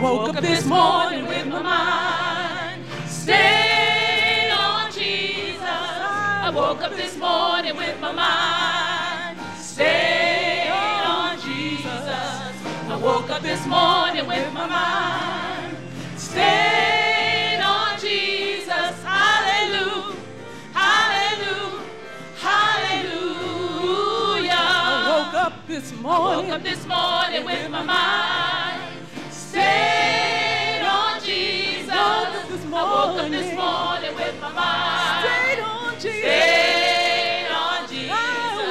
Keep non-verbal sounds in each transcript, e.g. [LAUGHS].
Woke up this morning with my mind stayed on Jesus. I woke up this morning with my mind stayed on Jesus. I woke up this morning with my mind stayed on Jesus. Hallelujah. Hallelujah. Hallelujah. I woke up this morning. I woke up this morning with my mind stayed on Jesus. I woke up this morning. morning with my mind Stayed on Jesus. stayed on Jesus. I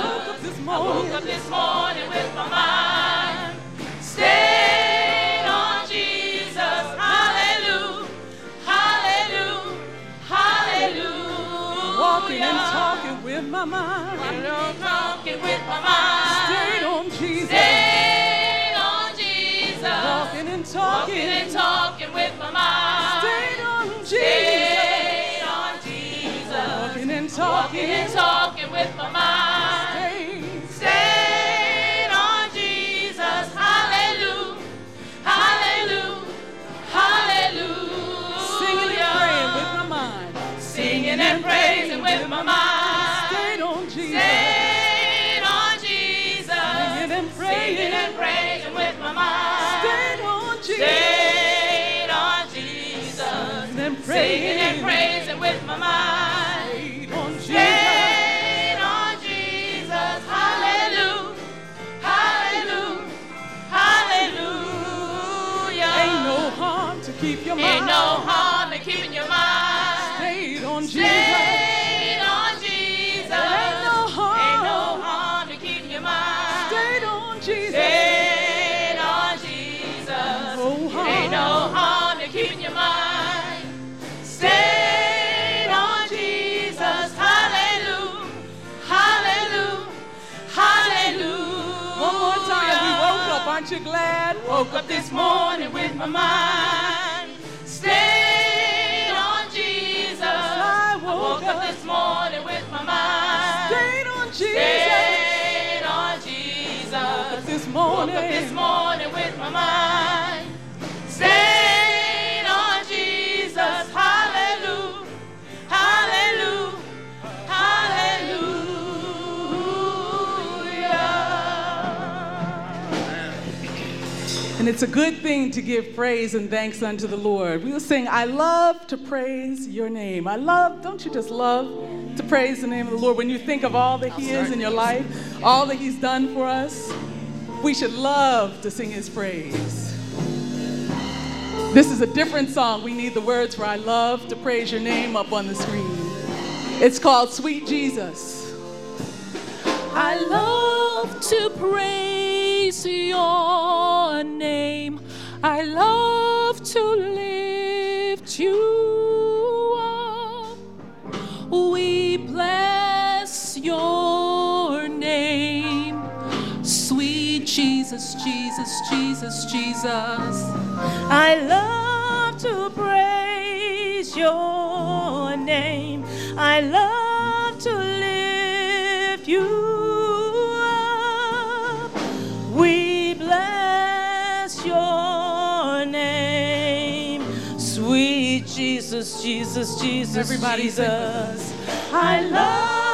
woke up this I woke morning. up this morning with my mind stayed on Jesus. Hallelujah. Hallelujah. Hallelujah. Walking and talking with my mind. My mind. Stayed on Jesus. Stayed on Jesus. Walking and Walking talking. and talking with my mind. Ain't no harm in keeping your mind. Stayed on Jesus. Stayed on Jesus. Oh, ain't no harm. Ain't no harm in keeping your mind. Stayed on Jesus. Stayed on Jesus. Harm. Ain't no harm in keeping your mind. Stayed on Jesus. Hallelujah. Hallelujah. Hallelujah. One more time. We woke up. Aren't you glad? Woke up this morning with my mind Woke up this morning with my mind on Jesus. Hallelujah. Hallelujah. Hallelujah. And it's a good thing to give praise and thanks unto the Lord. We'll sing, I love to praise your name. I love, don't you just love to praise the name of the Lord? When you think of all that He is in your life, all that He's done for us, we should love to sing His praise. This is a different song. We need the words for I love to praise your name up on the screen. It's called Sweet Jesus. I love to praise your name. I love to lift you up. We bless your Jesus, Jesus, Jesus, Jesus. I love to praise your name. I love to lift you up. We bless your name. Sweet Jesus, Jesus, Jesus, Everybody sing Jesus. I love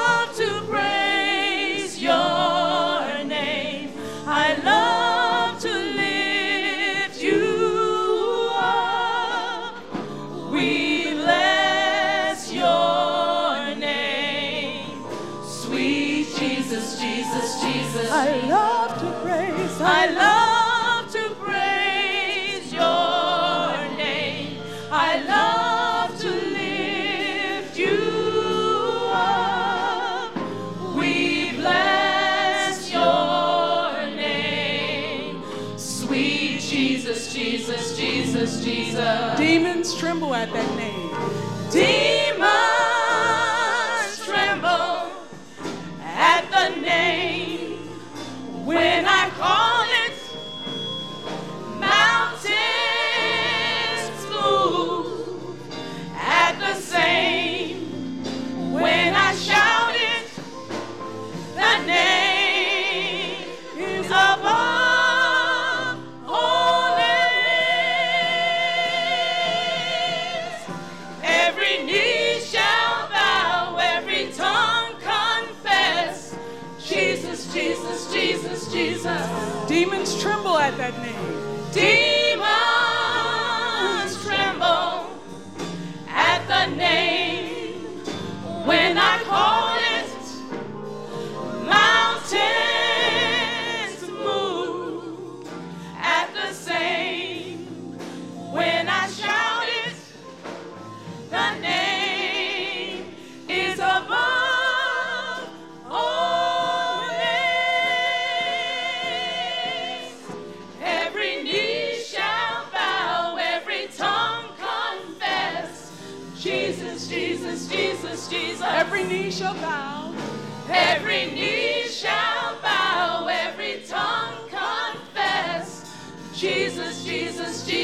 Jesus. Demons tremble at that name. Demons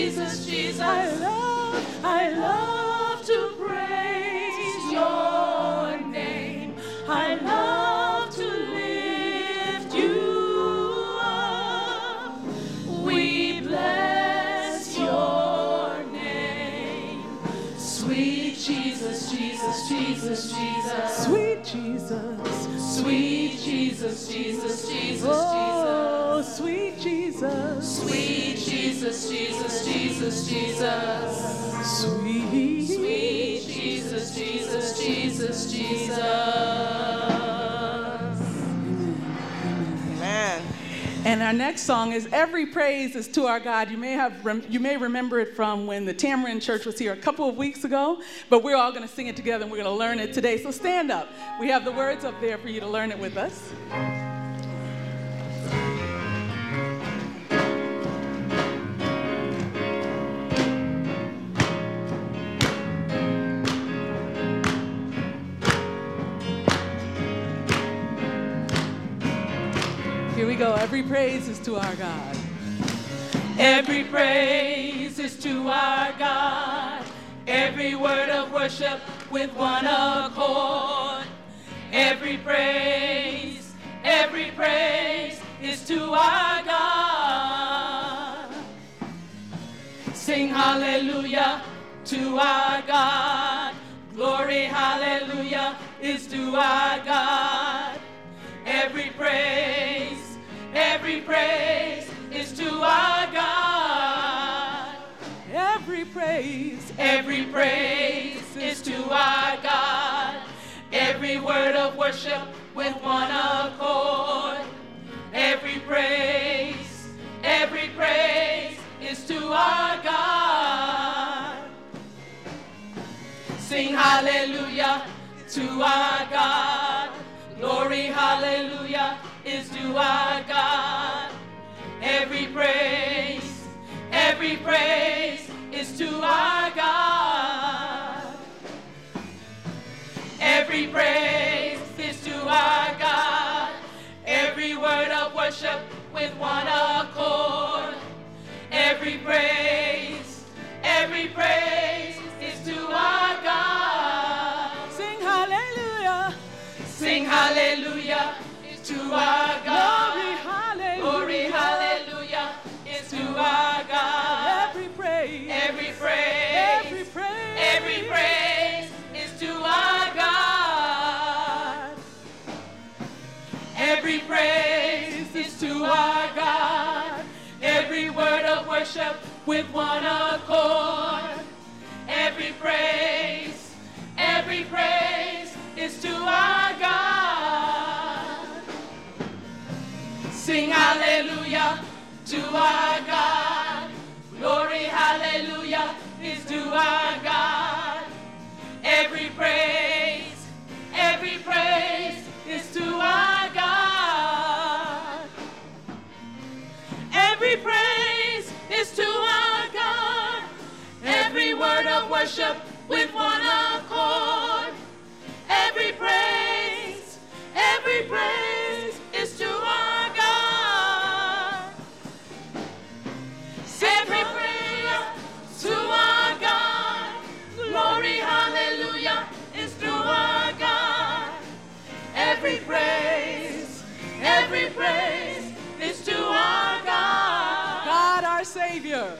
Jesus, Jesus. I love, I love Jesus, Jesus, Jesus. Sweet. Sweet Jesus, Jesus, Jesus, Jesus. Amen. And our next song is "Every Praise Is to Our God." You may have rem- you may remember it from when the Tamarind Church was here a couple of weeks ago. But we're all going to sing it together, and we're going to learn it today. So stand up. We have the words up there for you to learn it with us. Praise is to our God. Every praise is to our God. Every word of worship with one accord. Every praise, every praise is to our God. Sing hallelujah to our God. Glory, hallelujah is to our God. Every praise, every praise is to our God. Every praise. Every praise is to our God. Every word of worship with one accord. Every praise, every praise is to our God. Sing hallelujah to our God. Glory, hallelujah to our God. Every praise, every praise is to our God. Every praise is to our God. Every word of worship with one accord. Every praise, every praise with one accord. Every praise, every praise is to our Sing hallelujah to our God. Glory, hallelujah is to our God. Every praise, every praise is to our God. Every praise is to our God. Every word of worship with one accord. Every praise, every praise praise is to our God. God our Savior.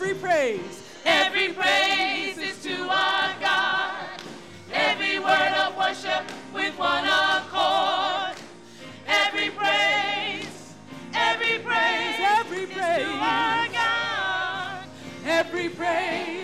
every praise. Every praise is to our God. Every word of worship with one accord. Every praise, every praise, every praise, is to our God. Every praise.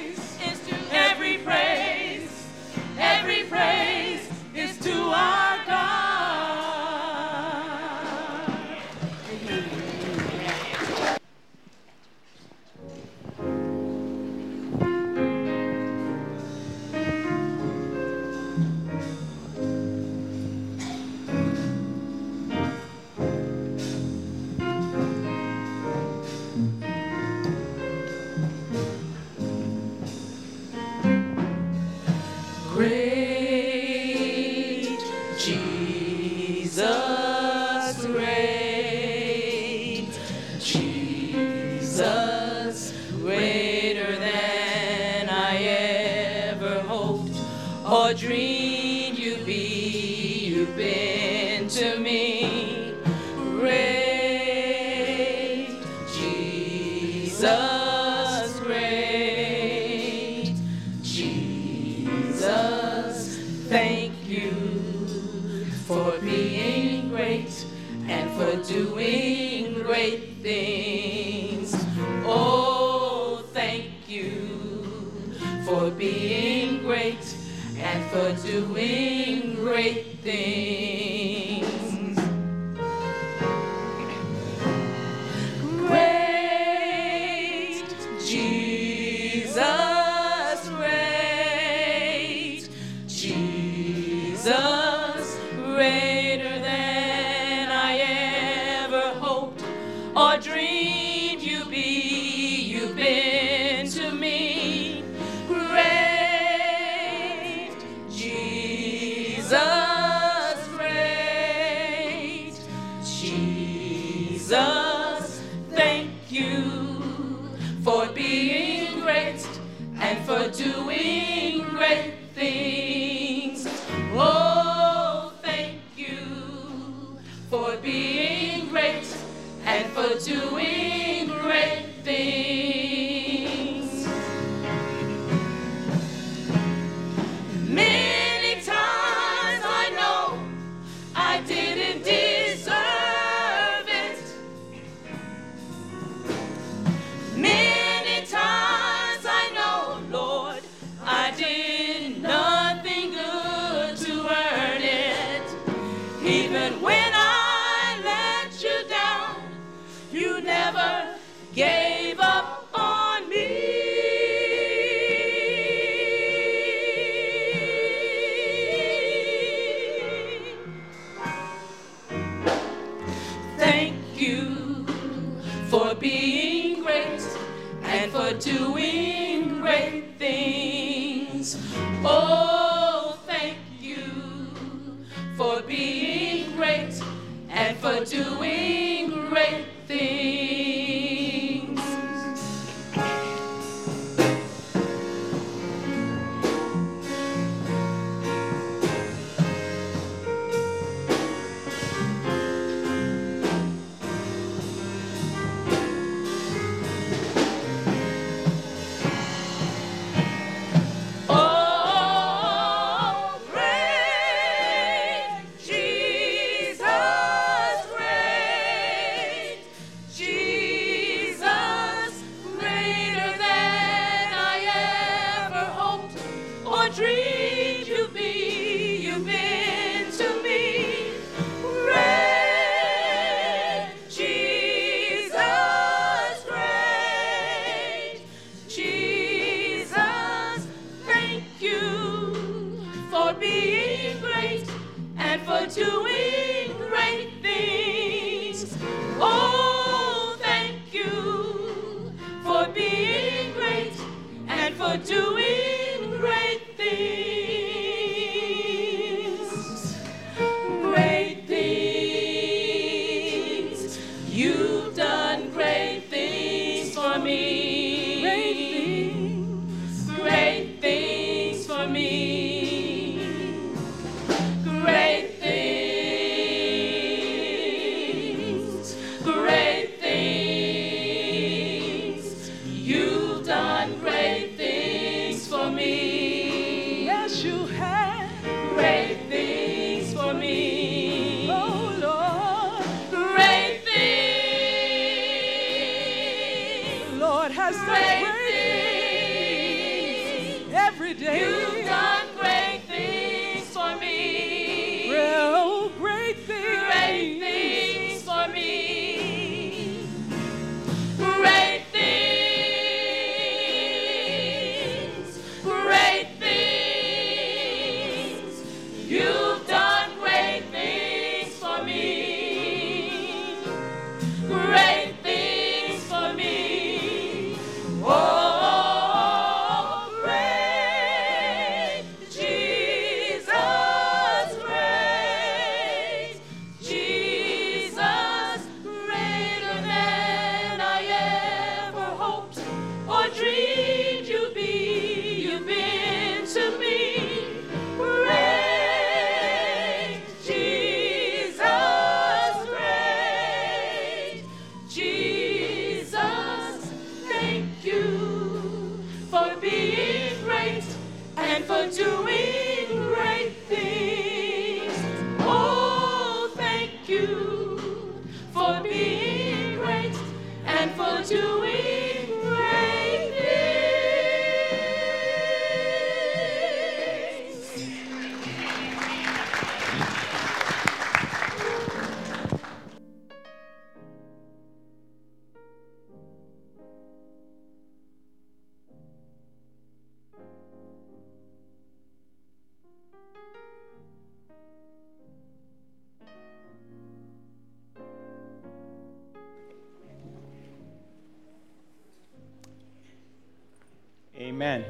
Amen.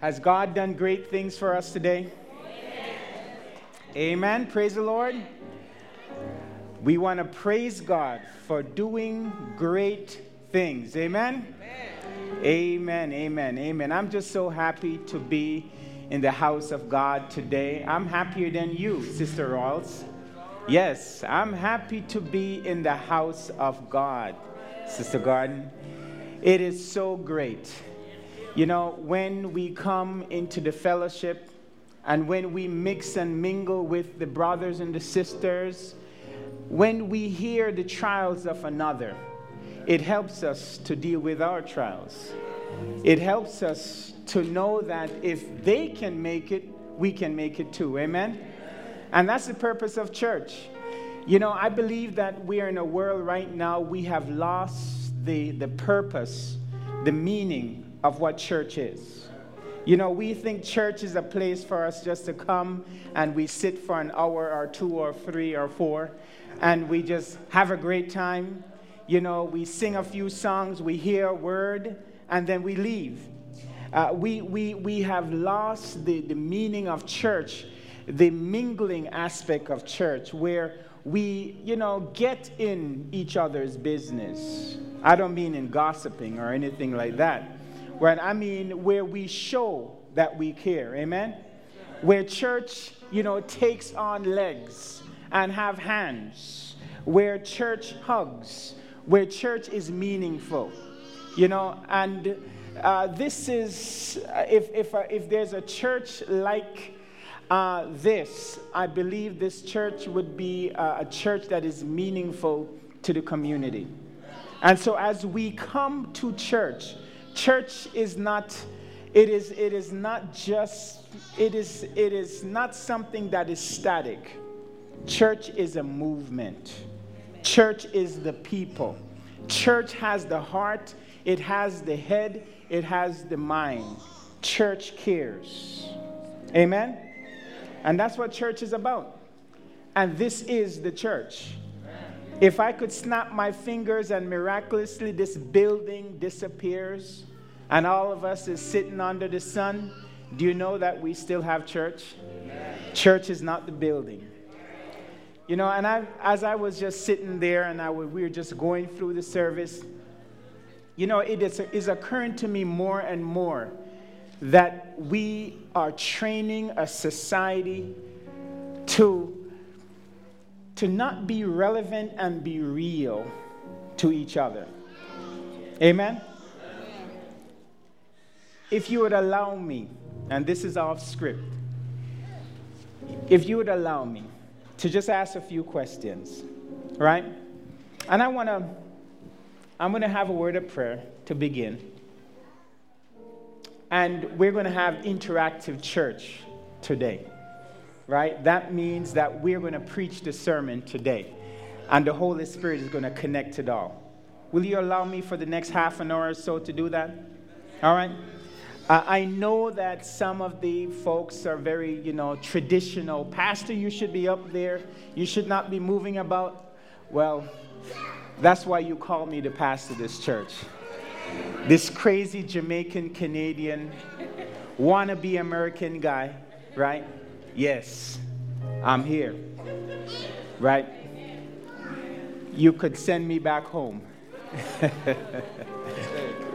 Has God done great things for us today? Amen. Amen. Praise the Lord. We want to praise God for doing great things. Amen. Amen. Amen. Amen. I'm just so happy to be in the house of God today. I'm happier than you, Sister Rawls. Yes, I'm happy to be in the house of God, Sister Garden. It is so great. You know, when we come into the fellowship and when we mix and mingle with the brothers and the sisters, when we hear the trials of another, it helps us to deal with our trials. It helps us to know that if they can make it, we can make it too. Amen? And that's the purpose of church. You know, I believe that we are in a world right now, we have lost the, the purpose, the meaning of what church is. You know, we think church is a place for us just to come and we sit for an hour or two or three or four and we just have a great time. You know, we sing a few songs, we hear a word, and then we leave. Uh, we, we, we have lost the, the meaning of church, the mingling aspect of church, where we, you know, get in each other's business. I don't mean in gossiping or anything like that. Right? I mean where we show that we care. Amen? Where church, you know, takes on legs and have hands. Where church hugs. Where church is meaningful. You know, and uh, this is, if, if, uh, if there's a church like uh, this, I believe this church would be uh, a church that is meaningful to the community. And so as we come to church, church is not it is it is not just it is it is not something that is static. Church is a movement. Church is the people. Church has the heart, it has the head, it has the mind. Church cares. Amen. And that's what church is about. And this is the church. If I could snap my fingers and miraculously this building disappears and all of us is sitting under the sun, do you know that we still have church? Church is not the building. You know, and I, as I was just sitting there and I, we were just going through the service, you know, it is, is occurring to me more and more that we are training a society to, to not be relevant and be real to each other. Amen? If you would allow me, and this is off script, if you would allow me to just ask a few questions, right? And I want to I'm going to have a word of prayer to begin. And we're going to have interactive church today. Right? That means that we're going to preach the sermon today. And the Holy Spirit is going to connect it all. Will you allow me for the next half an hour or so to do that? All right? Uh, I know that some of the folks are very, you know, traditional. Pastor, you should be up there. You should not be moving about. Well, that's why you call me the pastor of this church. This crazy Jamaican Canadian wannabe American guy, right? Yes, I'm here, right? You could send me back home. [LAUGHS]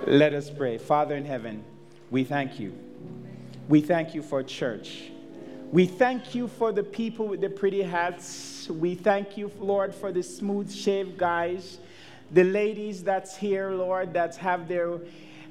Let us pray. Father in heaven, we thank you. We thank you for church. We thank you for the people with the pretty hats. We thank you, Lord, for the smooth shaved guys, the ladies that's here, Lord, that have their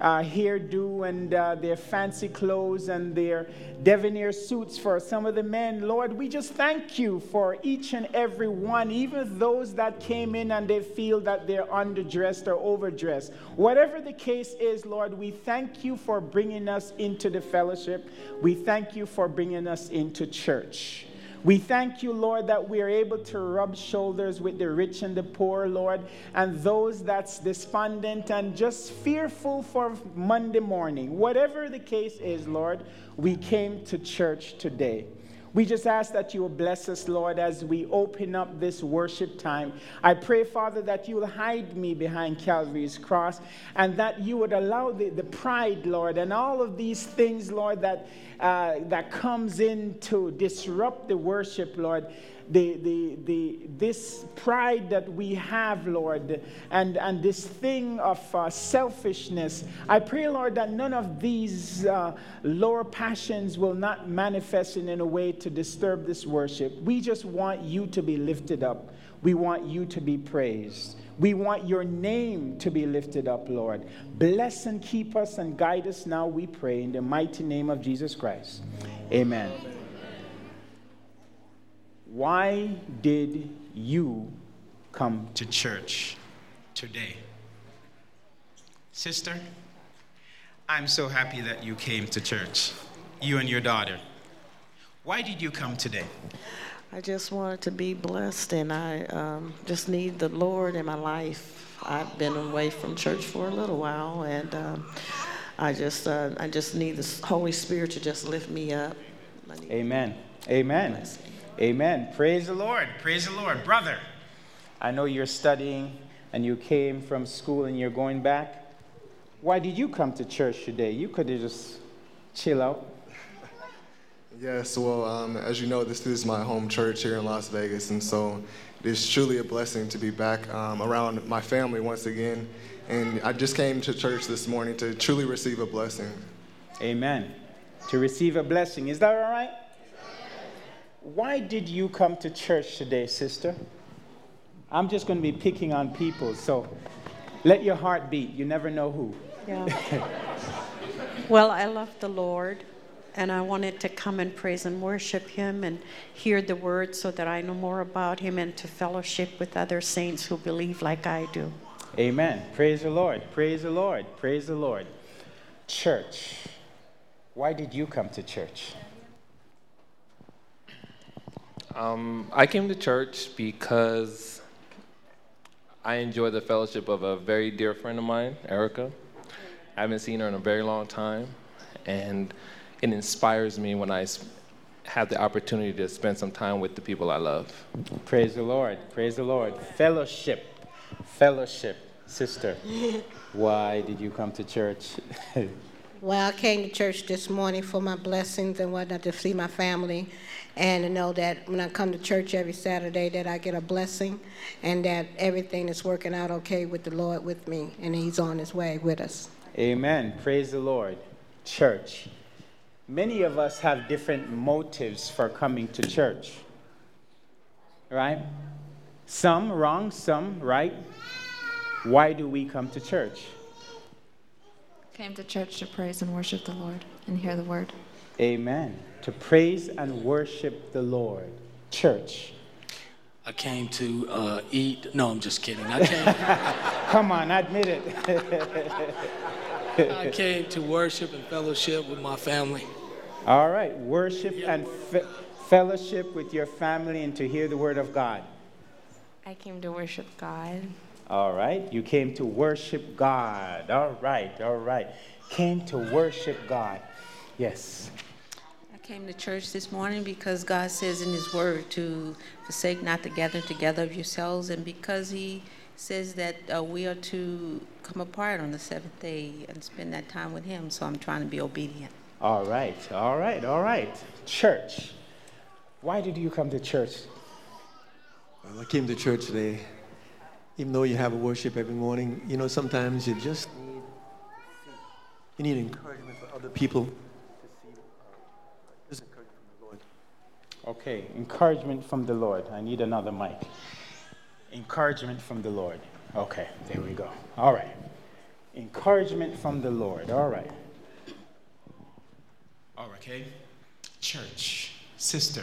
uh, hairdo and uh, their fancy clothes and their debonair suits for some of the men. Lord, we just thank you for each and every one, even those that came in and they feel that they're underdressed or overdressed. Whatever the case is, Lord, we thank you for bringing us into the fellowship. We thank you for bringing us into church. We thank you, Lord, that we are able to rub shoulders with the rich and the poor, Lord, and those that's despondent and just fearful for Monday morning. Whatever the case is, Lord, we came to church today. We just ask that you will bless us, Lord, as we open up this worship time. I pray, Father, that you will hide me behind Calvary's cross and that you would allow the, the pride, Lord, and all of these things, Lord, that, uh, that comes in to disrupt the worship, Lord, the, the, the, this pride that we have, Lord, and, and this thing of uh, selfishness. I pray, Lord, that none of these uh, lower passions will not manifest in a way to disturb this worship. We just want you to be lifted up. We want you to be praised. We want your name to be lifted up, Lord. Bless and keep us and guide us now, we pray, in the mighty name of Jesus Christ. Amen. Why did you come to church today? Sister, I'm so happy that you came to church, you and your daughter. Why did you come today? I just wanted to be blessed, and I um, just need the Lord in my life. I've been away from church for a little while, and um, I just uh, I just need the Holy Spirit to just lift me up. Amen. Amen. Blessing. Amen. Praise the Lord. Praise the Lord. Brother, I know you're studying and you came from school and you're going back. Why did you come to church today? You could have just chill out. Yes, well, um, as you know, this is my home church here in Las Vegas, and so it's truly a blessing to be back um, around my family once again. And I just came to church this morning to truly receive a blessing. Amen. To receive a blessing. Is that all right? Why did you come to church today, sister? I'm just going to be picking on people, so let your heart beat. You never know who. Yeah. well, I love the Lord, and I wanted to come and praise and worship Him and hear the word so that I know more about Him and to fellowship with other saints who believe like I do. Amen. Praise the Lord. Praise the Lord. Praise the Lord. Church. Why did you come to church? Um, I came to church because I enjoy the fellowship of a very dear friend of mine, Erica. I haven't seen her in a very long time, and it inspires me when I have the opportunity to spend some time with the people I love. Praise the Lord. Praise the Lord. Fellowship. Fellowship. Sister, [LAUGHS] why did you come to church? [LAUGHS] well, I came to church this morning for my blessings and whatnot to see my family and to know that when I come to church every Saturday that I get a blessing and that everything is working out okay with the Lord with me and he's on his way with us. Amen. Praise the Lord. Church. Many of us have different motives for coming to church. Right? Some wrong, some right. Why do we come to church? Came to church to praise and worship the Lord and hear the word. Amen to praise and worship the Lord. Church. I came to uh, eat. No, I'm just kidding. I came. [LAUGHS] Come on, admit it. I came to worship and fellowship with my family. All right, worship and fe- fellowship with your family and to hear the word of God. I came to worship God. All right, you came to worship God. All right, all right. Came to worship God. Yes. I came to church this morning because God says in His Word to forsake not the gathering together of yourselves, and because He says that uh, we are to come apart on the seventh day and spend that time with Him. So I'm trying to be obedient. All right, all right, all right. Church. Why did you come to church? Well, I came to church today. Even though you have a worship every morning, you know, sometimes you just need, you need encouragement for other people. Just encouragement from the Lord. Okay, encouragement from the Lord. I need another mic. Encouragement from the Lord. Okay, there we go. All right. Encouragement from the Lord. All right. All right, okay. Church, sister.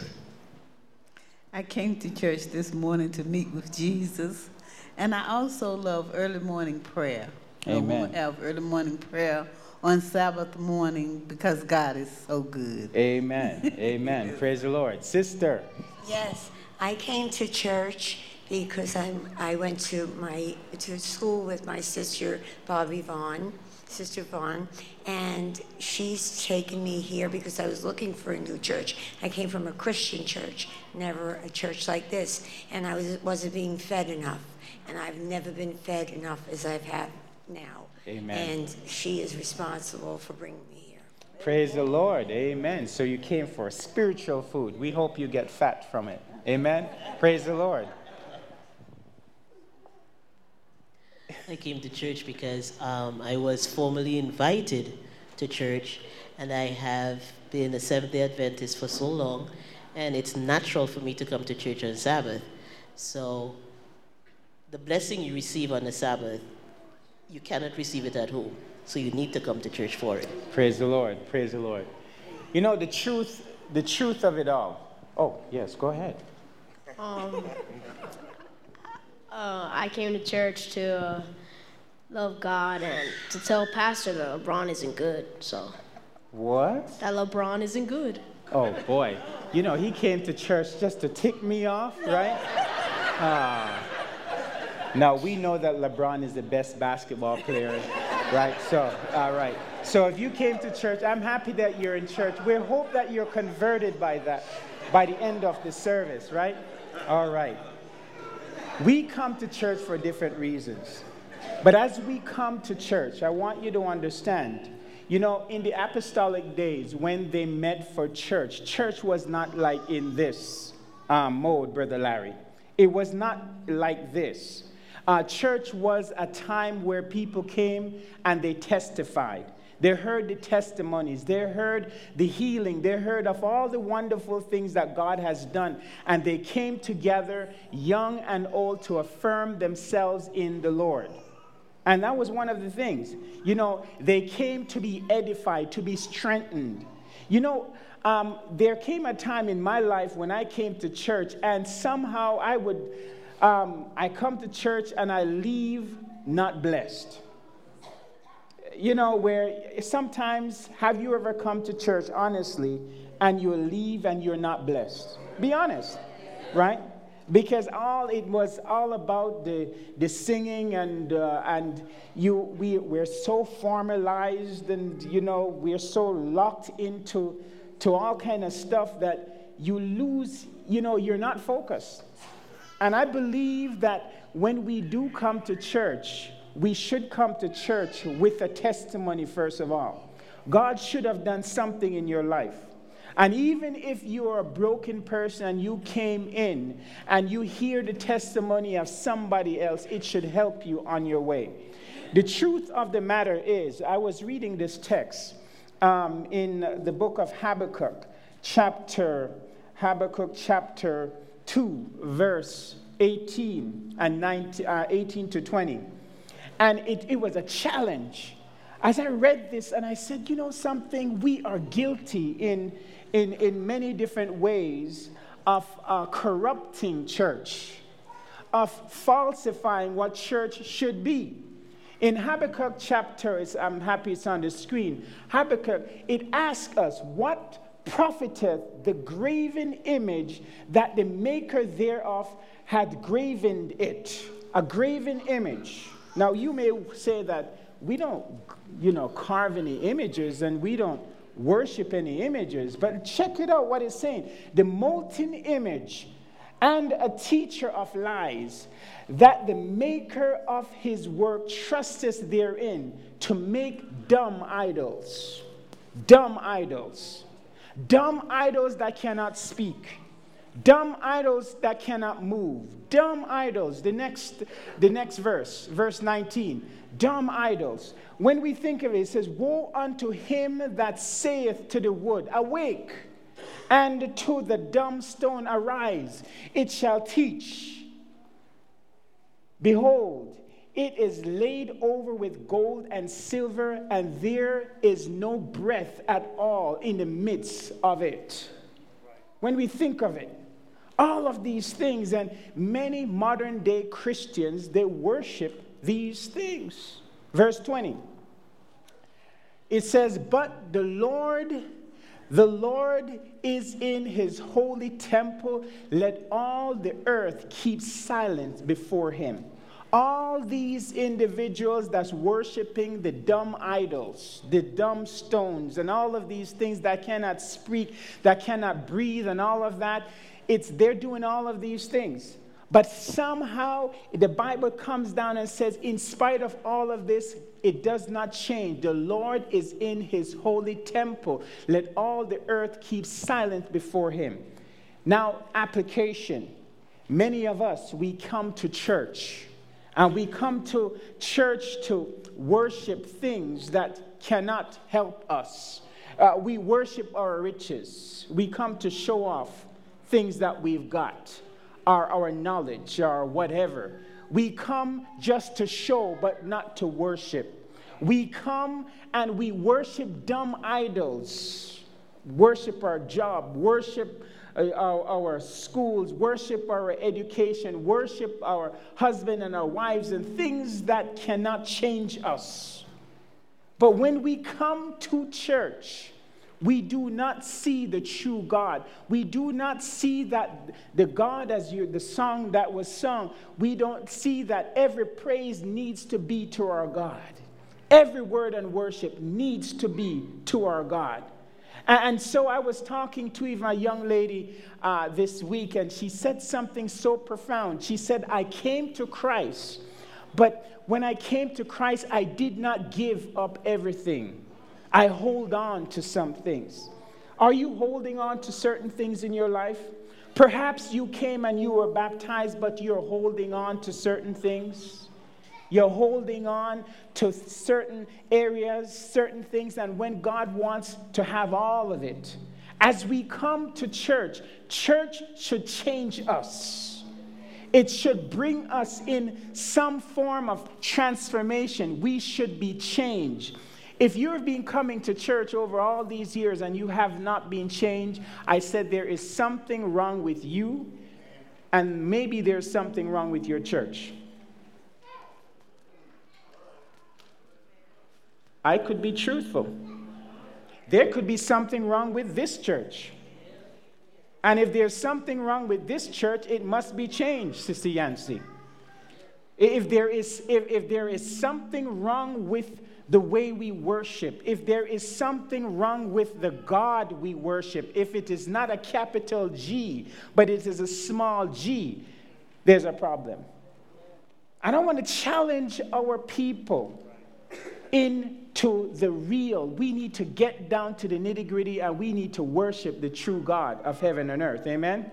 I came to church this morning to meet with Jesus, and I also love early morning prayer. Amen. I have early morning prayer on Sabbath morning because God is so good. Amen. [LAUGHS] Amen. Praise the Lord. Sister. Yes, I came to church because I'm, I went to my to school with my sister Bobby Vaughn, Sister Vaughn, and she's taken me here because I was looking for a new church. I came from a Christian church, never a church like this, and I was, wasn't being fed enough, and I've never been fed enough as I've had now. Amen. And she is responsible for bringing me here. Praise the Lord. Amen. So you came for spiritual food. We hope you get fat from it. Amen. Praise the Lord. I came to church because um, I was formally invited to church, and I have been a Seventh day Adventist for so long, and it's natural for me to come to church on Sabbath. So, the blessing you receive on the Sabbath, you cannot receive it at home. So, you need to come to church for it. Praise the Lord. Praise the Lord. You know the truth, the truth of it all. Oh, yes, go ahead. Um, uh, I came to church to uh, love God and to tell Pastor that LeBron isn't good. So What? that LeBron isn't good. Oh boy. You know, he came to church just to tick me off, right? [LAUGHS] Ah. Now we know that LeBron is the best basketball player, right? So, all right. So if you came to church, I'm happy that you're in church. We hope that you're converted by that, by the end of the service, right? All right. We come to church for different reasons. But as we come to church, I want you to understand, you know, in the apostolic days when they met for church, church was not like in this um, mode, Brother Larry. It was not like this. Uh, church was a time where people came and they testified. They heard the testimonies. They heard the healing. They heard of all the wonderful things that God has done. And they came together, young and old, to affirm themselves in the Lord. And that was one of the things. You know, they came to be edified, to be strengthened. You know, um, there came a time in my life when I came to church, and somehow I would, um, I come to church and I leave not blessed. You know, where sometimes, have you ever come to church honestly and you leave and you're not blessed? Be honest, right? because all it was all about the, the singing and, uh, and you, we, we're so formalized and you know we're so locked into to all kind of stuff that you lose you know you're not focused and i believe that when we do come to church we should come to church with a testimony first of all god should have done something in your life and even if you're a broken person and you came in and you hear the testimony of somebody else, it should help you on your way. The truth of the matter is, I was reading this text um, in the book of Habakkuk, chapter Habakkuk chapter 2, verse 18 and 19, uh, 18 to 20. And it, it was a challenge. As I read this, and I said, you know something, we are guilty in in, in many different ways of a corrupting church, of falsifying what church should be. In Habakkuk chapter, I'm happy it's on the screen. Habakkuk, it asks us, What profiteth the graven image that the maker thereof had graven it? A graven image. Now, you may say that we don't, you know, carve any images and we don't worship any images, but check it out what it's saying. The molten image and a teacher of lies, that the maker of his work trusteth therein to make dumb idols. Dumb idols. Dumb idols that cannot speak. Dumb idols that cannot move. Dumb idols. The next, the next verse, verse 19. Dumb idols. When we think of it, it says, Woe unto him that saith to the wood, Awake and to the dumb stone arise, it shall teach. Behold, it is laid over with gold and silver, and there is no breath at all in the midst of it. When we think of it, all of these things, and many modern day Christians, they worship these things. Verse 20. It says, But the Lord the Lord is in his holy temple. Let all the earth keep silent before him. All these individuals that's worshiping the dumb idols, the dumb stones, and all of these things that cannot speak, that cannot breathe, and all of that, it's they're doing all of these things. But somehow the Bible comes down and says, in spite of all of this, it does not change. The Lord is in his holy temple. Let all the earth keep silent before him. Now, application. Many of us, we come to church, and we come to church to worship things that cannot help us. Uh, we worship our riches. We come to show off things that we've got our, our knowledge our whatever. We come just to show, but not to worship. We come and we worship dumb idols, worship our job, worship Uh, our, our, schools, worship our education, worship our husband and our wives, and things that cannot change us. But when we come to church, we do not see the true God. We do not see that the God, as you, the song that was sung, we don't see that every praise needs to be to our God. Every word and worship needs to be to our God. And, so I was talking to even a young lady uh, this week, and she said something so profound. She said, I came to Christ, but when I came to Christ, I did not give up everything. I hold on to some things. Are you holding on to certain things in your life? Perhaps you came and you were baptized, but you're holding on to certain things. You're holding on to certain areas, certain things, and when God wants to have all of it. As we come to church, church should change us. It should bring us in some form of transformation. We should be changed. If you've been coming to church over all these years and you have not been changed, I said there is something wrong with you, and maybe there's something wrong with your church. I could be truthful. There could be something wrong with this church. And if there's something wrong with this church, it must be changed, Sister Yancy. If there is, if, if there is something wrong with the way we worship, if there is something wrong with the God we worship, if it is not a capital G, but it is a small g, there's a problem. I don't want to challenge our people into the real. We need to get down to the nitty gritty and we need to worship the true God of heaven and earth. Amen?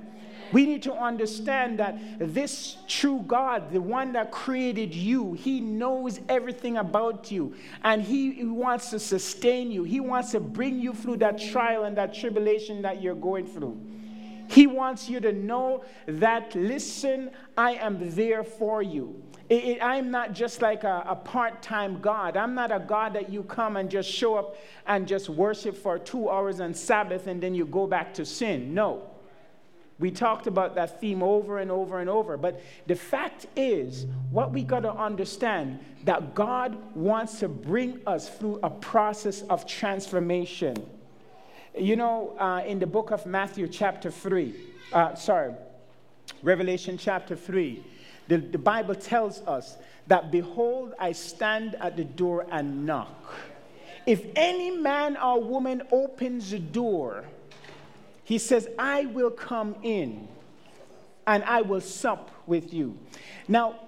We need to understand that this true God, the one that created you, he knows everything about you and he wants to sustain you. He wants to bring you through that trial and that tribulation that you're going through. He wants you to know that, listen, I am there for you. It, it, I'm not just like a, a part time God. I'm not a God that you come and just show up and just worship for two hours on Sabbath and then you go back to sin. No. We talked about that theme over and over and over. But the fact is, what we got to understand that God wants to bring us through a process of transformation. You know, uh, in the book of Matthew, chapter 3, uh, sorry, Revelation chapter 3, the, the Bible tells us that, Behold, I stand at the door and knock. If any man or woman opens the door, he says, I will come in and I will sup with you. Now,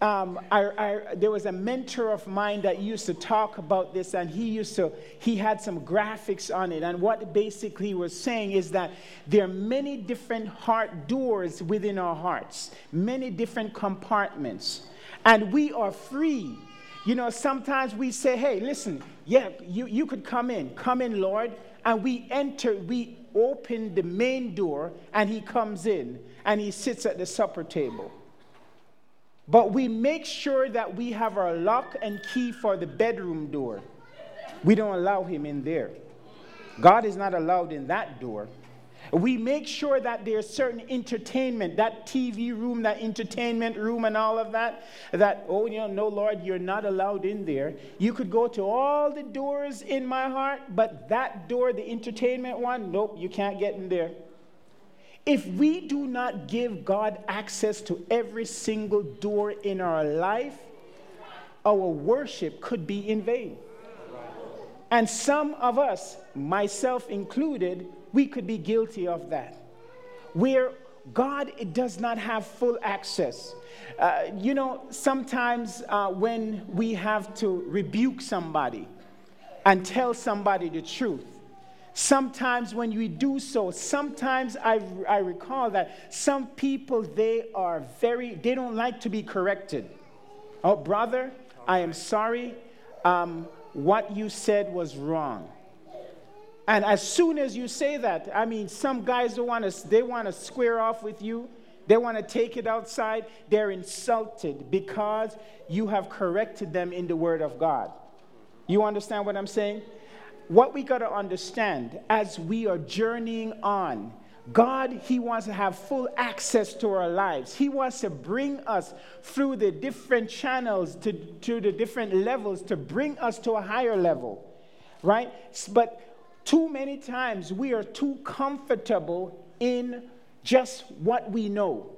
um, I, I, there was a mentor of mine that used to talk about this, and he used to, he had some graphics on it. And what basically he was saying is that there are many different heart doors within our hearts, many different compartments, and we are free. You know, sometimes we say, hey, listen, yeah, you, you could come in, come in, Lord. And we enter, we open the main door, and he comes in and he sits at the supper table. But we make sure that we have our lock and key for the bedroom door. We don't allow him in there. God is not allowed in that door. We make sure that there's certain entertainment, that TV room, that entertainment room, and all of that, that, oh, you know, no, Lord, you're not allowed in there. You could go to all the doors in my heart, but that door, the entertainment one, nope, you can't get in there. If we do not give God access to every single door in our life, our worship could be in vain. And some of us, myself included, we could be guilty of that. Where God does not have full access. Uh, you know, sometimes uh, when we have to rebuke somebody and tell somebody the truth, sometimes when we do so, sometimes I, I recall that some people, they are very, they don't like to be corrected. Oh, brother, I am sorry. Um, what you said was wrong. And as soon as you say that, I mean, some guys don't want to, they want to square off with you. They want to take it outside. They're insulted because you have corrected them in the Word of God. You understand what I'm saying? What we got to understand as we are journeying on, God, He wants to have full access to our lives. He wants to bring us through the different channels, to, to the different levels, to bring us to a higher level, right? But too many times we are too comfortable in just what we know,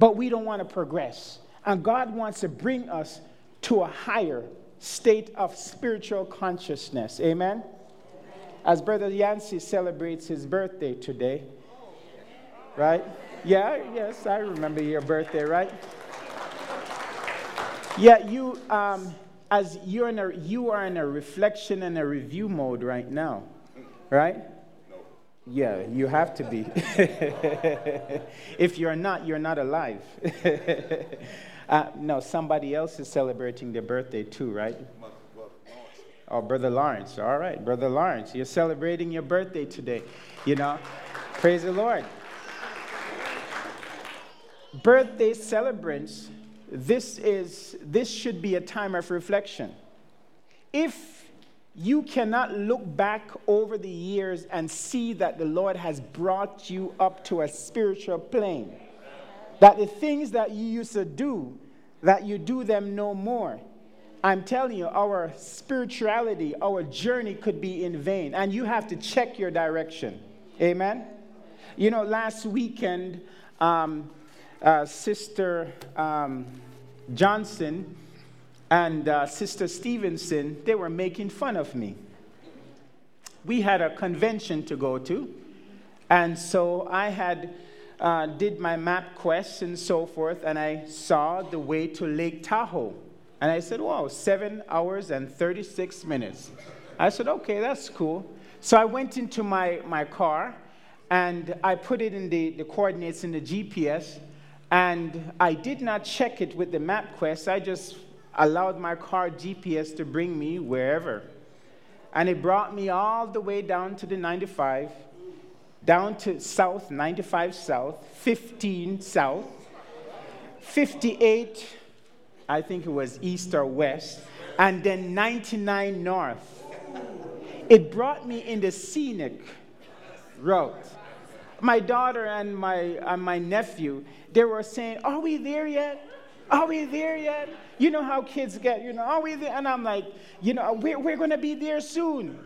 but we don't want to progress. And God wants to bring us to a higher state of spiritual consciousness. Amen? As Brother Yancey celebrates his birthday today, right? Yeah, yes, I remember your birthday, right? Yeah, you, um, as you're in a, you are in a reflection and a review mode right now. Right? Yeah, you have to be. [LAUGHS] if you're not, you're not alive. [LAUGHS] uh, no, somebody else is celebrating their birthday too, right? Oh, Brother Lawrence. All right, Brother Lawrence, you're celebrating your birthday today. You know, praise the Lord. Birthday celebrants, this is this should be a time of reflection. If you cannot look back over the years and see that the Lord has brought you up to a spiritual plane. That the things that you used to do, that you do them no more. I'm telling you, our spirituality, our journey could be in vain, and you have to check your direction. Amen? You know, last weekend, um, uh, Sister um, Johnson and uh, Sister Stevenson, they were making fun of me. We had a convention to go to, and so I had uh, did my MapQuest and so forth, and I saw the way to Lake Tahoe. And I said, wow, seven hours and 36 minutes. I said, okay, that's cool. So I went into my, my car and I put it in the, the coordinates in the GPS, and I did not check it with the MapQuest. I just allowed my car GPS to bring me wherever. And it brought me all the way down to the 95, down to south, 95 south, 15 south, 58, I think it was east or west, and then 99 north. It brought me in the scenic route. my daughter and my, and my nephew, they were saying, Are we there yet? Are we there yet? You know how kids get, you know, are we there? And I'm like, you know, we're, we're going to be there soon.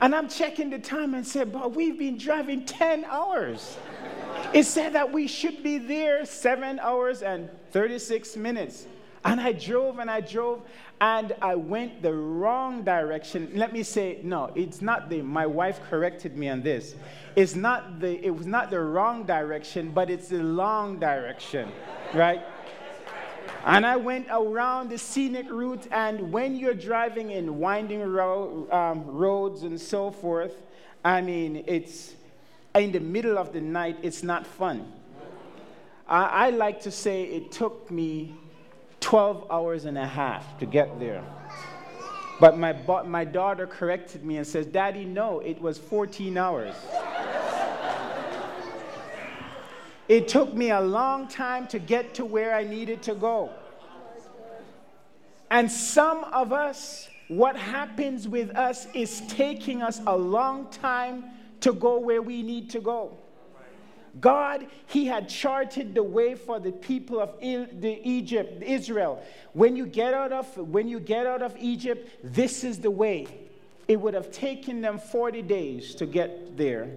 And I'm checking the time and said, but we've been driving 10 hours. It said that we should be there seven hours and 36 minutes. And I drove and I drove and I went the wrong direction. Let me say, no, it's not the, my wife corrected me on this. It's not the, it was not the wrong direction, but it's the long direction, right? And I went around the scenic route, and when you're driving in winding ro- um, roads and so forth, I mean, it's in the middle of the night, it's not fun. I, I like to say it took me 12 hours and a half to get there. But my, my daughter corrected me and says, Daddy, no, it was 14 hours. It took me a long time to get to where I needed to go. And some of us, what happens with us is taking us a long time to go where we need to go. God, He had charted the way for the people of the Egypt, Israel. When you get out of when you get out of Egypt, this is the way. It would have taken them 40 days to get there.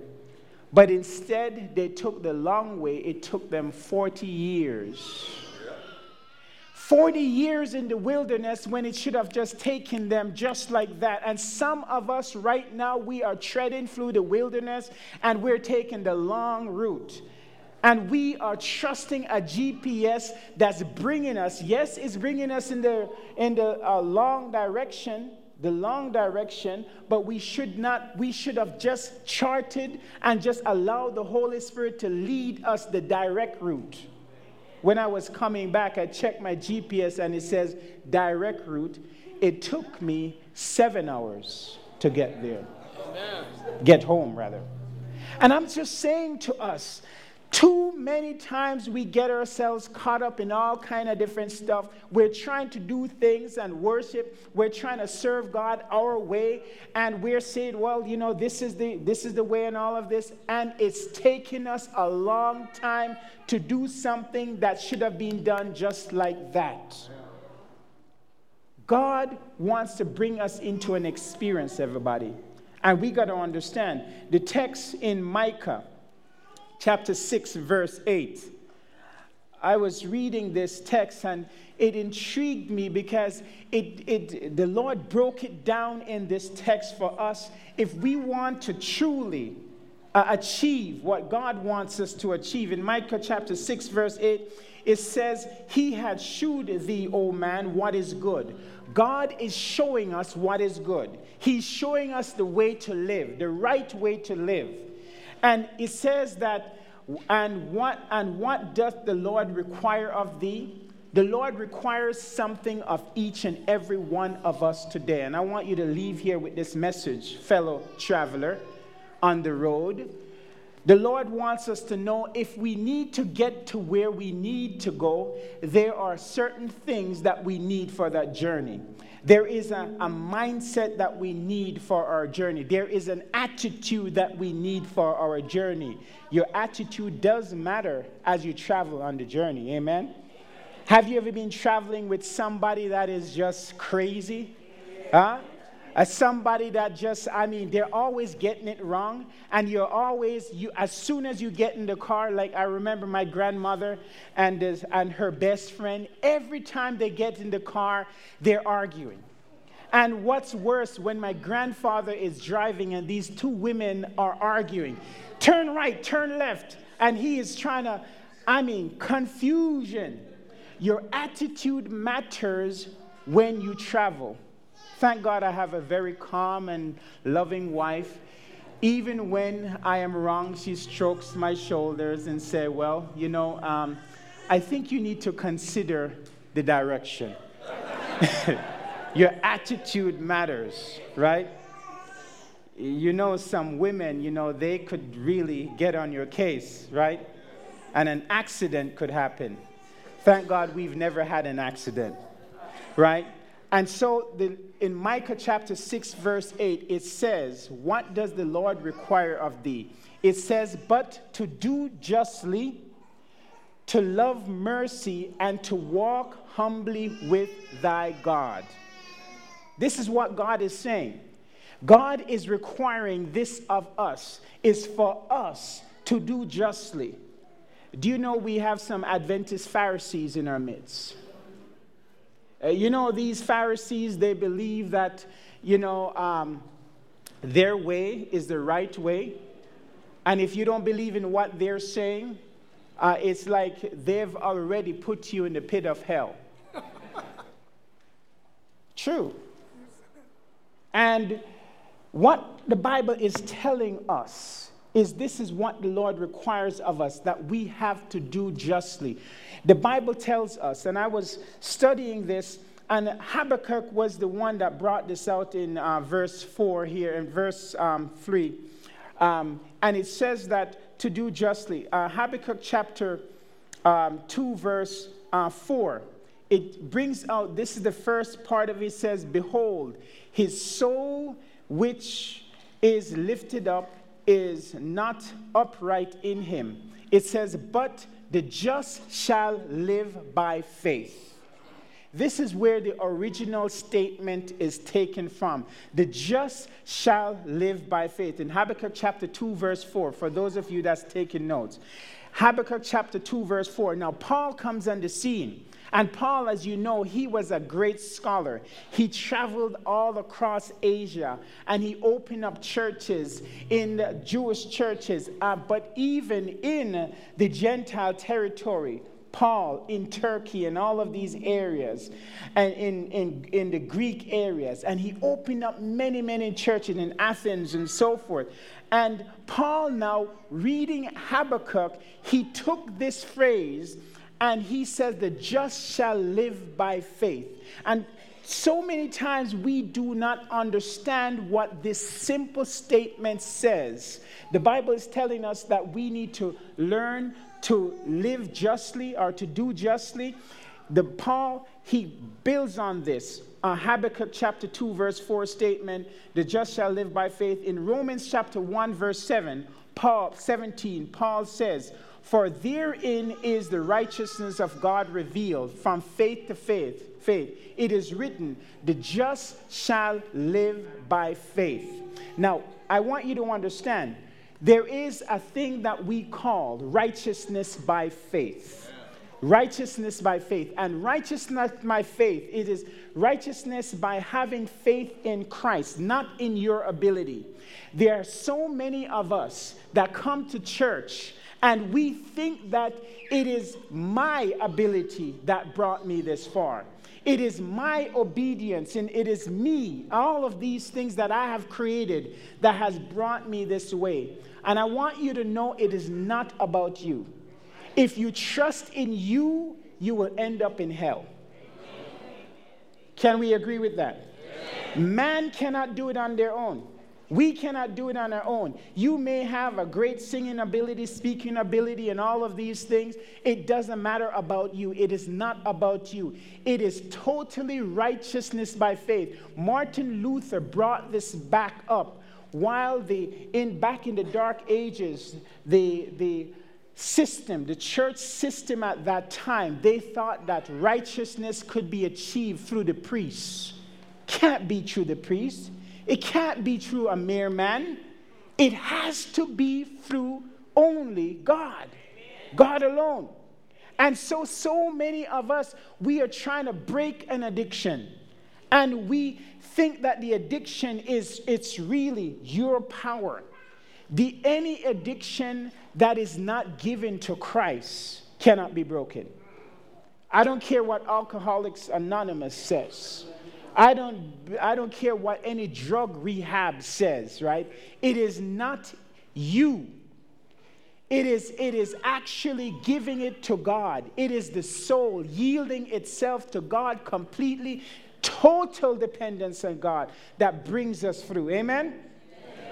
But instead, they took the long way. It took them 40 years. 40 years in the wilderness when it should have just taken them just like that. And some of us right now, we are treading through the wilderness and we're taking the long route. And we are trusting a GPS that's bringing us, yes, it's bringing us in the, in the uh, long direction, the long direction, but we should not, we should have just charted and just allowed the Holy Spirit to lead us the direct route. When I was coming back, I checked my GPS and it says direct route. It took me seven hours to get there, Amen. get home, rather. And I'm just saying to us, too many times we get ourselves caught up in all kind of different stuff. We're trying to do things and worship. We're trying to serve God our way, and we're saying, "Well, you know, this is the this is the way," and all of this, and it's taking us a long time to do something that should have been done just like that. God wants to bring us into an experience, everybody, and we got to understand the text in Micah chapter 6, verse 8. I was reading this text and it intrigued me because it, it, the Lord broke it down in this text for us. If we want to truly uh, achieve what God wants us to achieve, in Micah chapter 6, verse 8, it says, He had shewed thee, O man, what is good. God is showing us what is good. He's showing us the way to live, the right way to live. And it says that, and what, and what doth the Lord require of thee? The Lord requires something of each and every one of us today. And I want you to leave here with this message, fellow traveler on the road. The Lord wants us to know if we need to get to where we need to go, there are certain things that we need for that journey. There is a, a, mindset that we need for our journey. There is an attitude that we need for our journey. Your attitude does matter as you travel on the journey. Amen? Have you ever been traveling with somebody that is just crazy? Huh? As somebody that just i mean they're always getting it wrong and you're always you as soon as you get in the car like i remember my grandmother and, this, and her best friend every time they get in the car they're arguing. And what's worse when my grandfather is driving and these two women are arguing turn right turn left and he is trying to i mean confusion. Your attitude matters when you travel Thank God I have a very calm and loving wife. Even when I am wrong, she strokes my shoulders and say, well, you know, um, I think you need to consider the direction. [LAUGHS] Your attitude matters, right? You know, some women, you know, they could really get on your case, right? And an accident could happen. Thank God we've never had an accident, right? And so the, in Micah chapter 6, verse 8, it says, What does the Lord require of thee? It says, But to do justly, to love mercy, and to walk humbly with thy God. This is what God is saying. God is requiring this of us, is for us to do justly. Do you know we have some Adventist Pharisees in our midst? Uh, you know, these Pharisees, they believe that, you know, um, their way is the right way. And if you don't believe in what they're saying, uh, it's like they've already put you in the pit of hell. [LAUGHS] True. And what the Bible is telling us is this is what the Lord requires of us that we have to do justly. The Bible tells us, and I was studying this, and Habakkuk was the one that brought this out in uh, verse 4 here, in verse um, 3. Um, and it says that to do justly. Uh, Habakkuk chapter um, 2, verse uh, 4. It brings out, this is the first part of it, says, Behold, his soul which is lifted up is not upright in him. It says, But the just shall live by faith. This is where the original statement is taken from. The just shall live by faith. In Habakkuk chapter 2, verse 4, for those of you that's taking notes. Habakkuk chapter 2, verse 4. Now, Paul comes on the scene. And Paul, as you know, he was a great scholar. He traveled all across Asia and he opened up churches in Jewish churches, uh, but even in the Gentile territory. Paul in Turkey and all of these areas, and in, in, in the Greek areas. And he opened up many, many churches in Athens and so forth. And Paul, now reading Habakkuk, he took this phrase and he says, The just shall live by faith. And so many times we do not understand what this simple statement says. The Bible is telling us that we need to learn to live justly or to do justly. The Paul, he builds on this. Uh, Habakkuk chapter 2, verse 4 statement, the just shall live by faith. In Romans chapter 1, verse 7, Paul 17, Paul says, For therein is the righteousness of God revealed from faith to faith. Faith. It is written, the just shall live by faith. Now, I want you to understand there is a thing that we call righteousness by faith. Righteousness by faith. And righteousness by faith, it is righteousness by having faith in Christ, not in your ability. There are so many of us that come to church and we think that it is my ability that brought me this far. It is my obedience and it is me, all of these things that I have created that has brought me this way. And I want you to know it is not about you. If you trust in you, you will end up in hell. Can we agree with that? Man cannot do it on their own. We cannot do it on our own. You may have a great singing ability, speaking ability, and all of these things. It doesn't matter about you. It is not about you. It is totally righteousness by faith. Martin Luther brought this back up while the in back in the dark ages, the the system, the church system at that time, they thought that righteousness could be achieved through the priests. Can't be through the priest. It can't be through a mere man. It has to be through only God. God alone. And so, so many of us, we are trying to break an addiction. And we think that the addiction is, it's really your power. The any addiction that is not given to Christ cannot be broken. I don't care what Alcoholics Anonymous says. I don't, I don't care what any drug rehab says, right? It is not you. It is, it is actually giving it to God. It is the soul yielding itself to God completely, total dependence on God that brings us through. Amen?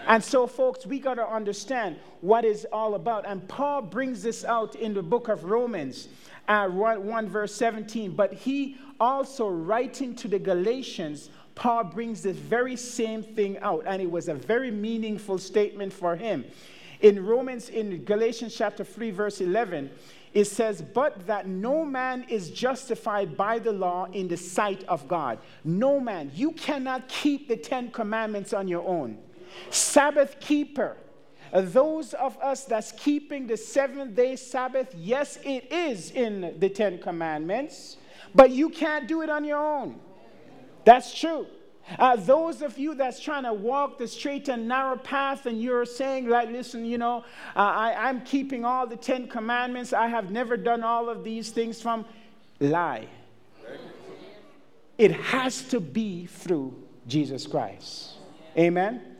And so, folks, we got to understand what it's all about. And Paul brings this out in the book of Romans, uh, 1, 1 verse 17. But he also, writing to the Galatians, Paul brings this very same thing out, and it was a very meaningful statement for him. In Romans, in Galatians chapter 3, verse 11, it says, But that no man is justified by the law in the sight of God. No man. You cannot keep the Ten Commandments on your own. Sabbath keeper. Those of us that's keeping the seventh day Sabbath, yes, it is in the Ten Commandments, but you can't do it on your own. That's true. Uh, those of you that's trying to walk the straight and narrow path and you're saying like listen you know uh, I, i'm keeping all the ten commandments i have never done all of these things from lie it has to be through jesus christ amen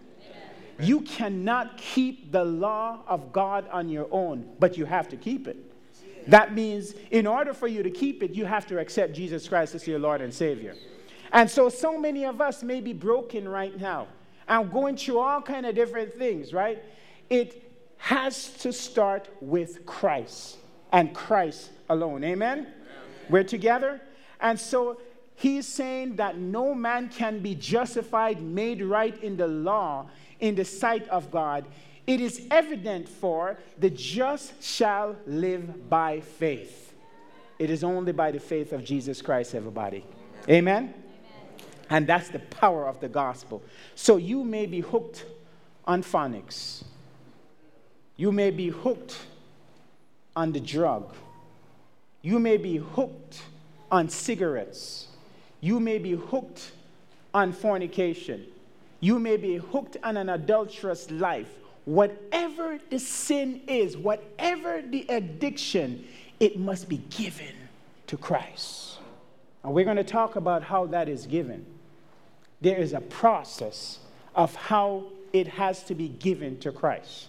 you cannot keep the law of God on your own, but you have to keep it. That means, in order for you to keep it, you have to accept Jesus Christ as your Lord and Savior. And so, so many of us may be broken right now and going through all kind of different things, right? It has to start with Christ and Christ alone. Amen? Amen. We're together? And so he's saying that no man can be justified, made right in the law in the sight of God. It is evident for the just shall live by faith. It is only by the faith of Jesus Christ, everybody. Amen? And that's the power of the gospel. So you may be hooked on phonics. You may be hooked on the drug. You may be hooked on cigarettes. You may be hooked on fornication. You may be hooked on an adulterous life. Whatever the sin is, whatever the addiction, it must be given to Christ. And we're going to talk about how that is given there is a process of how it has to be given to Christ.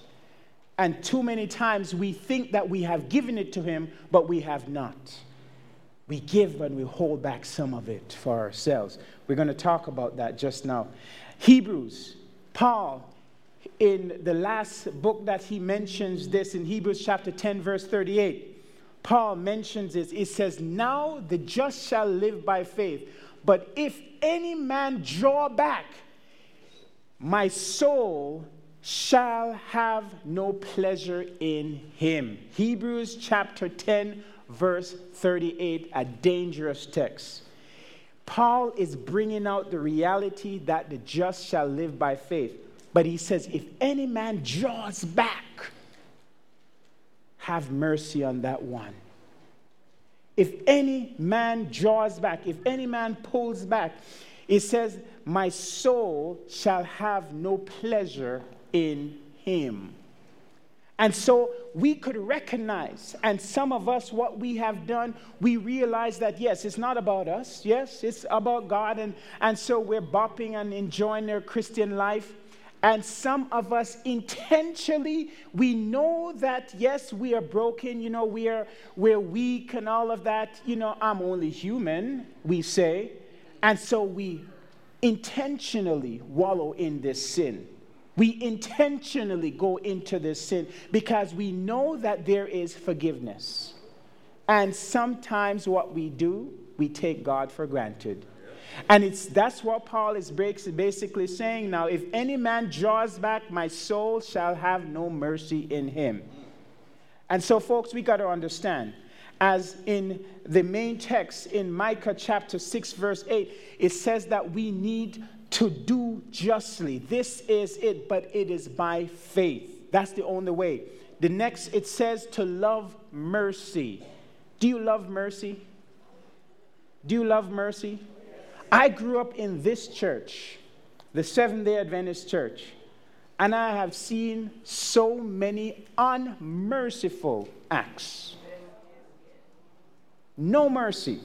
And too many times we think that we have given it to Him, but we have not. We give and we hold back some of it for ourselves. We're going to talk about that just now. Hebrews, Paul, in the last book that he mentions this in Hebrews chapter 10, verse 38, Paul mentions this. It says, Now the just shall live by faith. But if any man draw back, my soul shall have no pleasure in him. Hebrews chapter 10, verse 38, a dangerous text. Paul is bringing out the reality that the just shall live by faith. But he says, if any man draws back, have mercy on that one. If any man draws back, if any man pulls back, it says, My soul shall have no pleasure in him. And so we could recognize, and some of us, what we have done, we realize that yes, it's not about us. Yes, it's about God. And, and so we're bopping and enjoying their Christian life. And some of us intentionally, we know that, yes, we are broken, you know, we are, we're weak and all of that. You know, I'm only human, we say. And so we intentionally wallow in this sin. We intentionally go into this sin because we know that there is forgiveness. And sometimes what we do, we take God for granted. And it's, that's what Paul is basically saying now. If any man draws back, my soul shall have no mercy in him. And so, folks, we got to understand, as in the main text in Micah chapter 6, verse 8, it says that we need to do justly. This is it, but it is by faith. That's the only way. The next, it says to love mercy. Do you love mercy? Do you love mercy? I grew up in this church, the Seventh day Adventist church, and I have seen so many unmerciful acts. No mercy.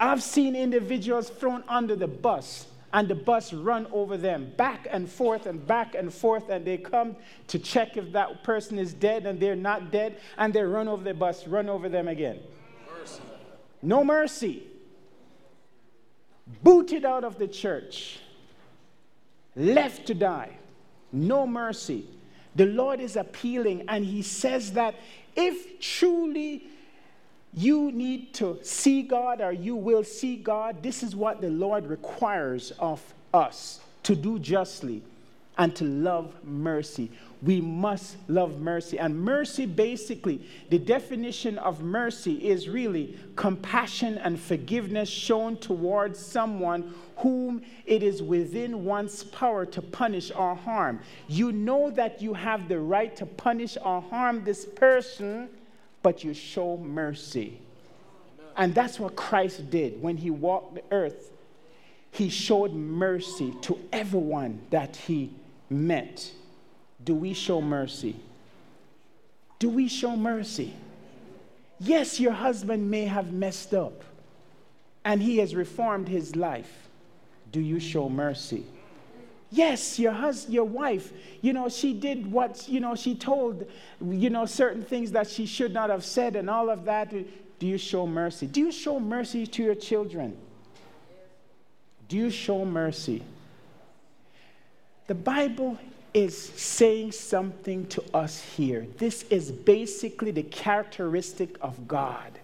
I've seen individuals thrown under the bus and the bus run over them back and forth and back and forth and they come to check if that person is dead and they're not dead and they run over the bus run over them again mercy. no mercy booted out of the church, left to die, no mercy. The Lord is appealing, and He says that if truly you need to see God or you will see God. This is what the Lord requires of us to do justly and to love mercy. We must love mercy. And mercy, basically, the definition of mercy is really compassion and forgiveness shown towards someone whom it is within one's power to punish or harm. You know that you have the right to punish or harm this person, but you show mercy. And that's what Christ did when he walked the earth. He showed mercy to everyone that he met. Do we show mercy? Do we show mercy? Yes, your husband may have messed up and he has reformed his life. Do you show mercy? Yes, your husband, your wife, you know, she did what, you know, she told, you know, certain things that she should not have said and all of that. Do you show mercy? Do you show mercy to your children? Do you show mercy? The Bible is saying something to us here. This is basically the characteristic of God.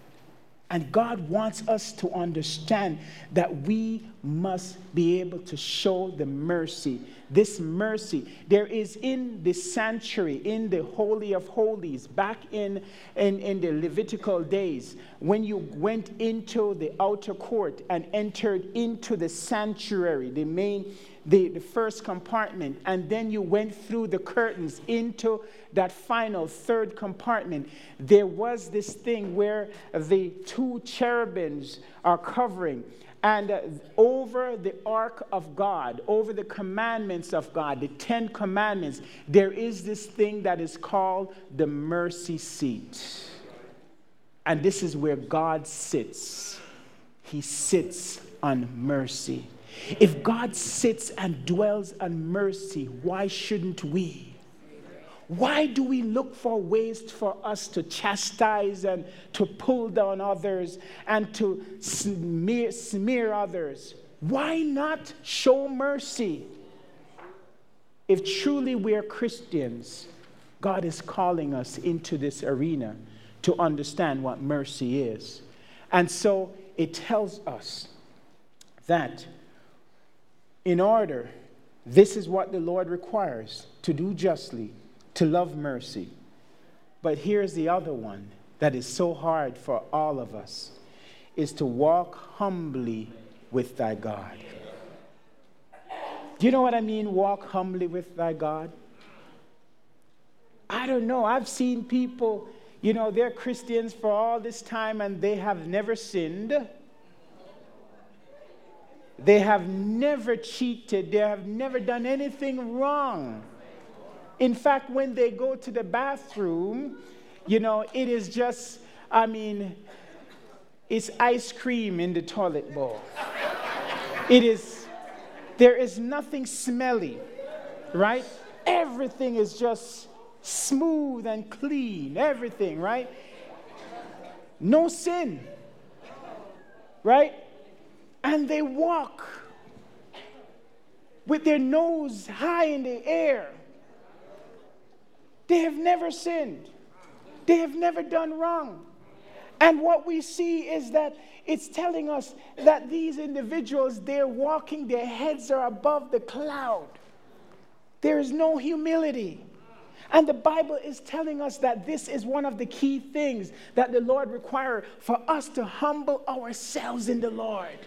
And God wants us to understand that we must be able to show the mercy. This mercy, there is in the sanctuary, in the Holy of Holies, back in, in, in the Levitical days, when you went into the outer court and entered into the sanctuary, the main the, the first compartment, and then you went through the curtains into that final third compartment, there was this thing where the two cherubims are covering. And uh, over the ark of God, over the commandments of God, the Ten Commandments, there is this thing that is called the mercy seat. And this is where God sits. He sits on mercy. If God sits and dwells on mercy, why shouldn't we? Why do we look for ways for us to chastise and to pull down others and to smear, smear others? Why not show mercy? If truly we are Christians, God is calling us into this arena to understand what mercy is. And so it tells us that in order, this is what the Lord requires to do justly, to love mercy. But here's the other one that is so hard for all of us is to walk humbly with thy God. Do you know what I mean, walk humbly with thy God? I don't know. I've seen people, you know, they're Christians for all this time and they have never sinned. They have never cheated, they have never done anything wrong. In fact, when they go to the bathroom, you know, it is just, I mean, it's ice cream in the toilet bowl. It is, there is nothing smelly, right? Everything is just smooth and clean, everything, right? No sin, right? and they walk with their nose high in the air. They have never sinned, they have never done wrong. And what we see is that it's telling us that these individuals, they're walking, their heads are above the cloud. There is no humility. And the Bible is telling us that this is one of the key things that the Lord requires for us to humble ourselves in the Lord.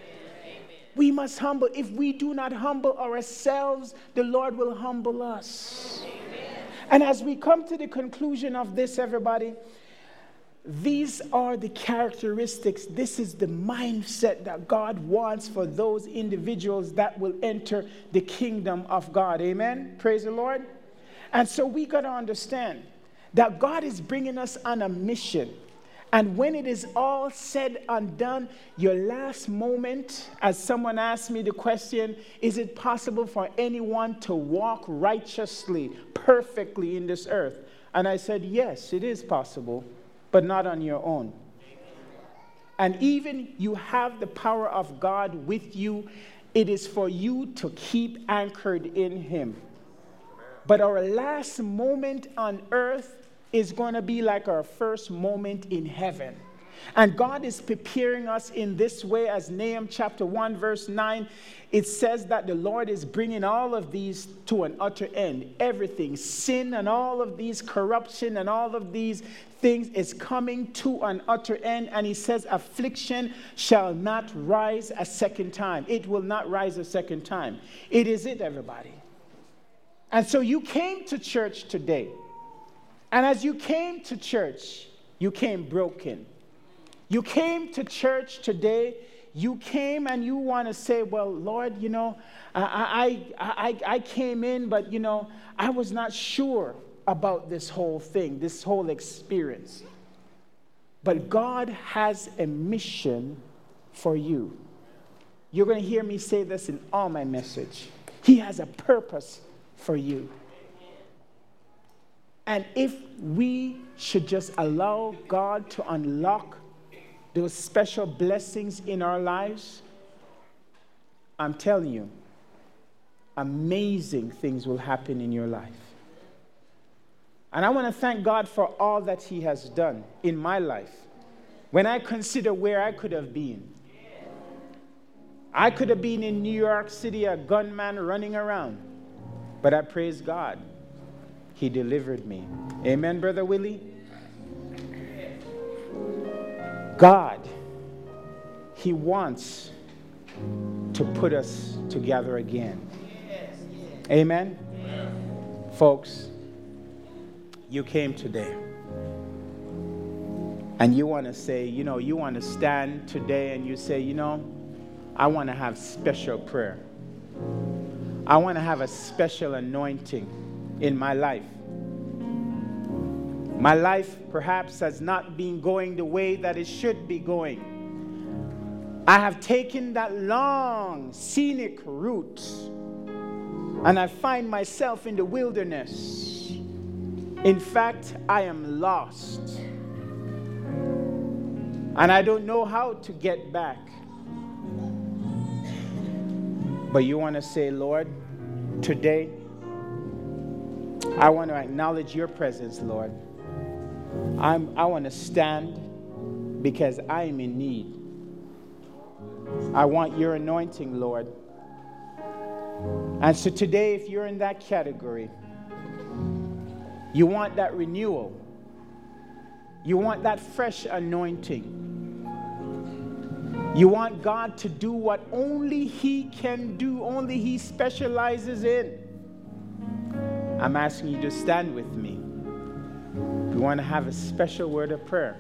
We must humble. If we do not humble ourselves, the Lord will humble us. Amen. And as we come to the conclusion of this, everybody, these are the characteristics. This is the mindset that God wants for those individuals that will enter the kingdom of God. Amen. Praise the Lord. And so we got to understand that God is bringing us on a mission. And when it is all said and done, your last moment, as someone asked me the question, is it possible for anyone to walk righteously, perfectly in this earth? And I said, yes, it is possible, but not on your own. And even you have the power of God with you, it is for you to keep anchored in Him. But our last moment on earth is going to be like our first moment in heaven. And God is preparing us in this way, as Nahum chapter 1, verse 9, it says that the Lord is bringing all of these to an utter end. Everything, sin and all of these corruption and all of these things is coming to an utter end. And he says, affliction shall not rise a second time. It will not rise a second time. It is it, everybody. And so you came to church today. And as you came to church, you came broken. You came to church today you came and you want to say, Well, Lord, you know, I, I, I, I came in, but, you know, I was not sure about this whole thing, this whole experience. But God has a mission for you. You're going to hear me say this in all my message. He has a purpose for you. And if we should just allow God to unlock those special blessings in our lives, I'm telling you, amazing things will happen in your life. And I want to thank God for all that He has done in my life. When I consider where I could have been, I could have been in New York City, a gunman running around. But I praise God. He delivered me. Amen, Brother Willie? God, He wants to put us together again. Amen? Folks, you came today. And you want to say, you know, you want to stand today and you say, you know, I want to have special prayer. I want to have a special anointing in my life. My life perhaps has not been going the way that it should be going. I have taken that long, scenic route, and I find myself in the wilderness. In fact, I am lost. And I don't know how to get back. But you want to say, Lord, today, I want to acknowledge your presence, Lord. I'm, I want to stand because I am in need. I want your anointing, Lord. And so today, if you're in that category, you want that renewal, you want that fresh anointing. You want God to do what only He can do, only He specializes in. I'm asking you to stand with me. We want to have a special word of prayer.